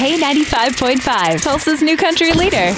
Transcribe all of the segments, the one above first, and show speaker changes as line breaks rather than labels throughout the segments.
K95.5, Tulsa's new country leader.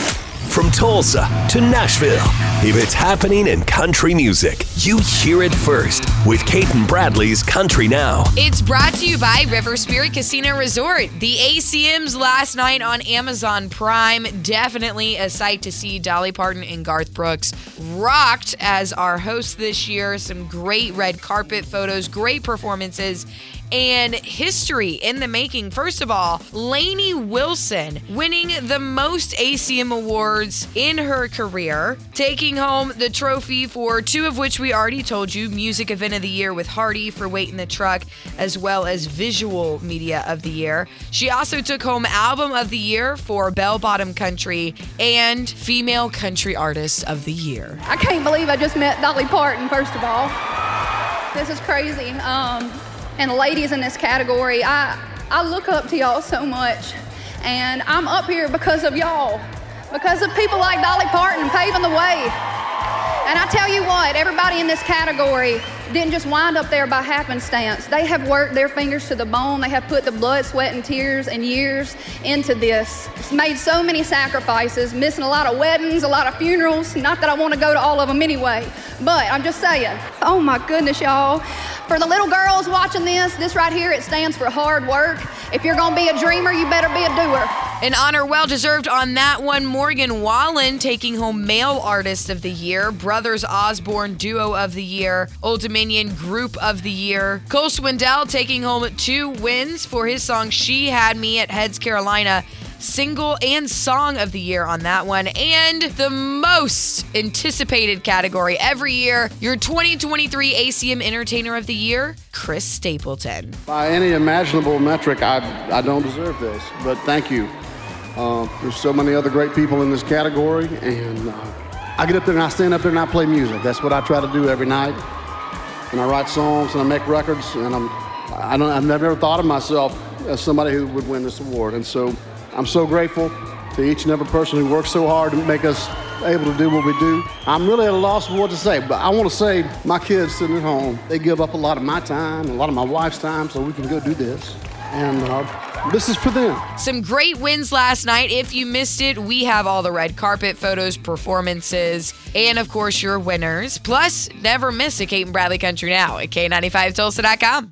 From Tulsa to Nashville, if it's happening in country music, you hear it first with Cait and Bradley's Country Now.
It's brought to you by River Spirit Casino Resort. The ACMs last night on Amazon Prime. Definitely a sight to see. Dolly Parton and Garth Brooks rocked as our hosts this year. Some great red carpet photos, great performances and history in the making. First of all, Lainey Wilson winning the most ACM awards in her career, taking home the trophy for two of which we already told you Music Event of the Year with Hardy for Wait in the Truck, as well as Visual Media of the Year. She also took home Album of the Year for Bell Bottom Country and Female Country Artist of the Year.
I can't believe I just met Dolly Parton, first of all. This is crazy. Um, and ladies in this category, I, I look up to y'all so much. And I'm up here because of y'all, because of people like Dolly Parton paving the way. And I tell you what, everybody in this category didn't just wind up there by happenstance. They have worked their fingers to the bone. They have put the blood, sweat, and tears and years into this. Made so many sacrifices, missing a lot of weddings, a lot of funerals. Not that I want to go to all of them anyway, but I'm just saying. Oh my goodness, y'all. For the little girls watching this, this right here, it stands for hard work. If you're going to be a dreamer, you better be a doer.
An honor well deserved on that one. Morgan Wallen taking home Male Artist of the Year, Brothers Osborne Duo of the Year, Old Dominion Group of the Year. Cole Swindell taking home two wins for his song She Had Me at Heads Carolina single and song of the year on that one. And the most anticipated category every year, your 2023 ACM Entertainer of the Year, Chris Stapleton.
By any imaginable metric, I, I don't deserve this, but thank you. Uh, there's so many other great people in this category, and uh, I get up there and I stand up there and I play music. That's what I try to do every night. And I write songs and I make records, and I'm, I don't, I've never thought of myself as somebody who would win this award. And so I'm so grateful to each and every person who works so hard to make us able to do what we do. I'm really at a loss of what to say, but I want to say my kids sitting at home, they give up a lot of my time, a lot of my wife's time, so we can go do this. And uh, this is for them.
Some great wins last night. If you missed it, we have all the red carpet photos, performances, and of course your winners. Plus, never miss a Cait and Bradley Country Now at K95Tulsa.com.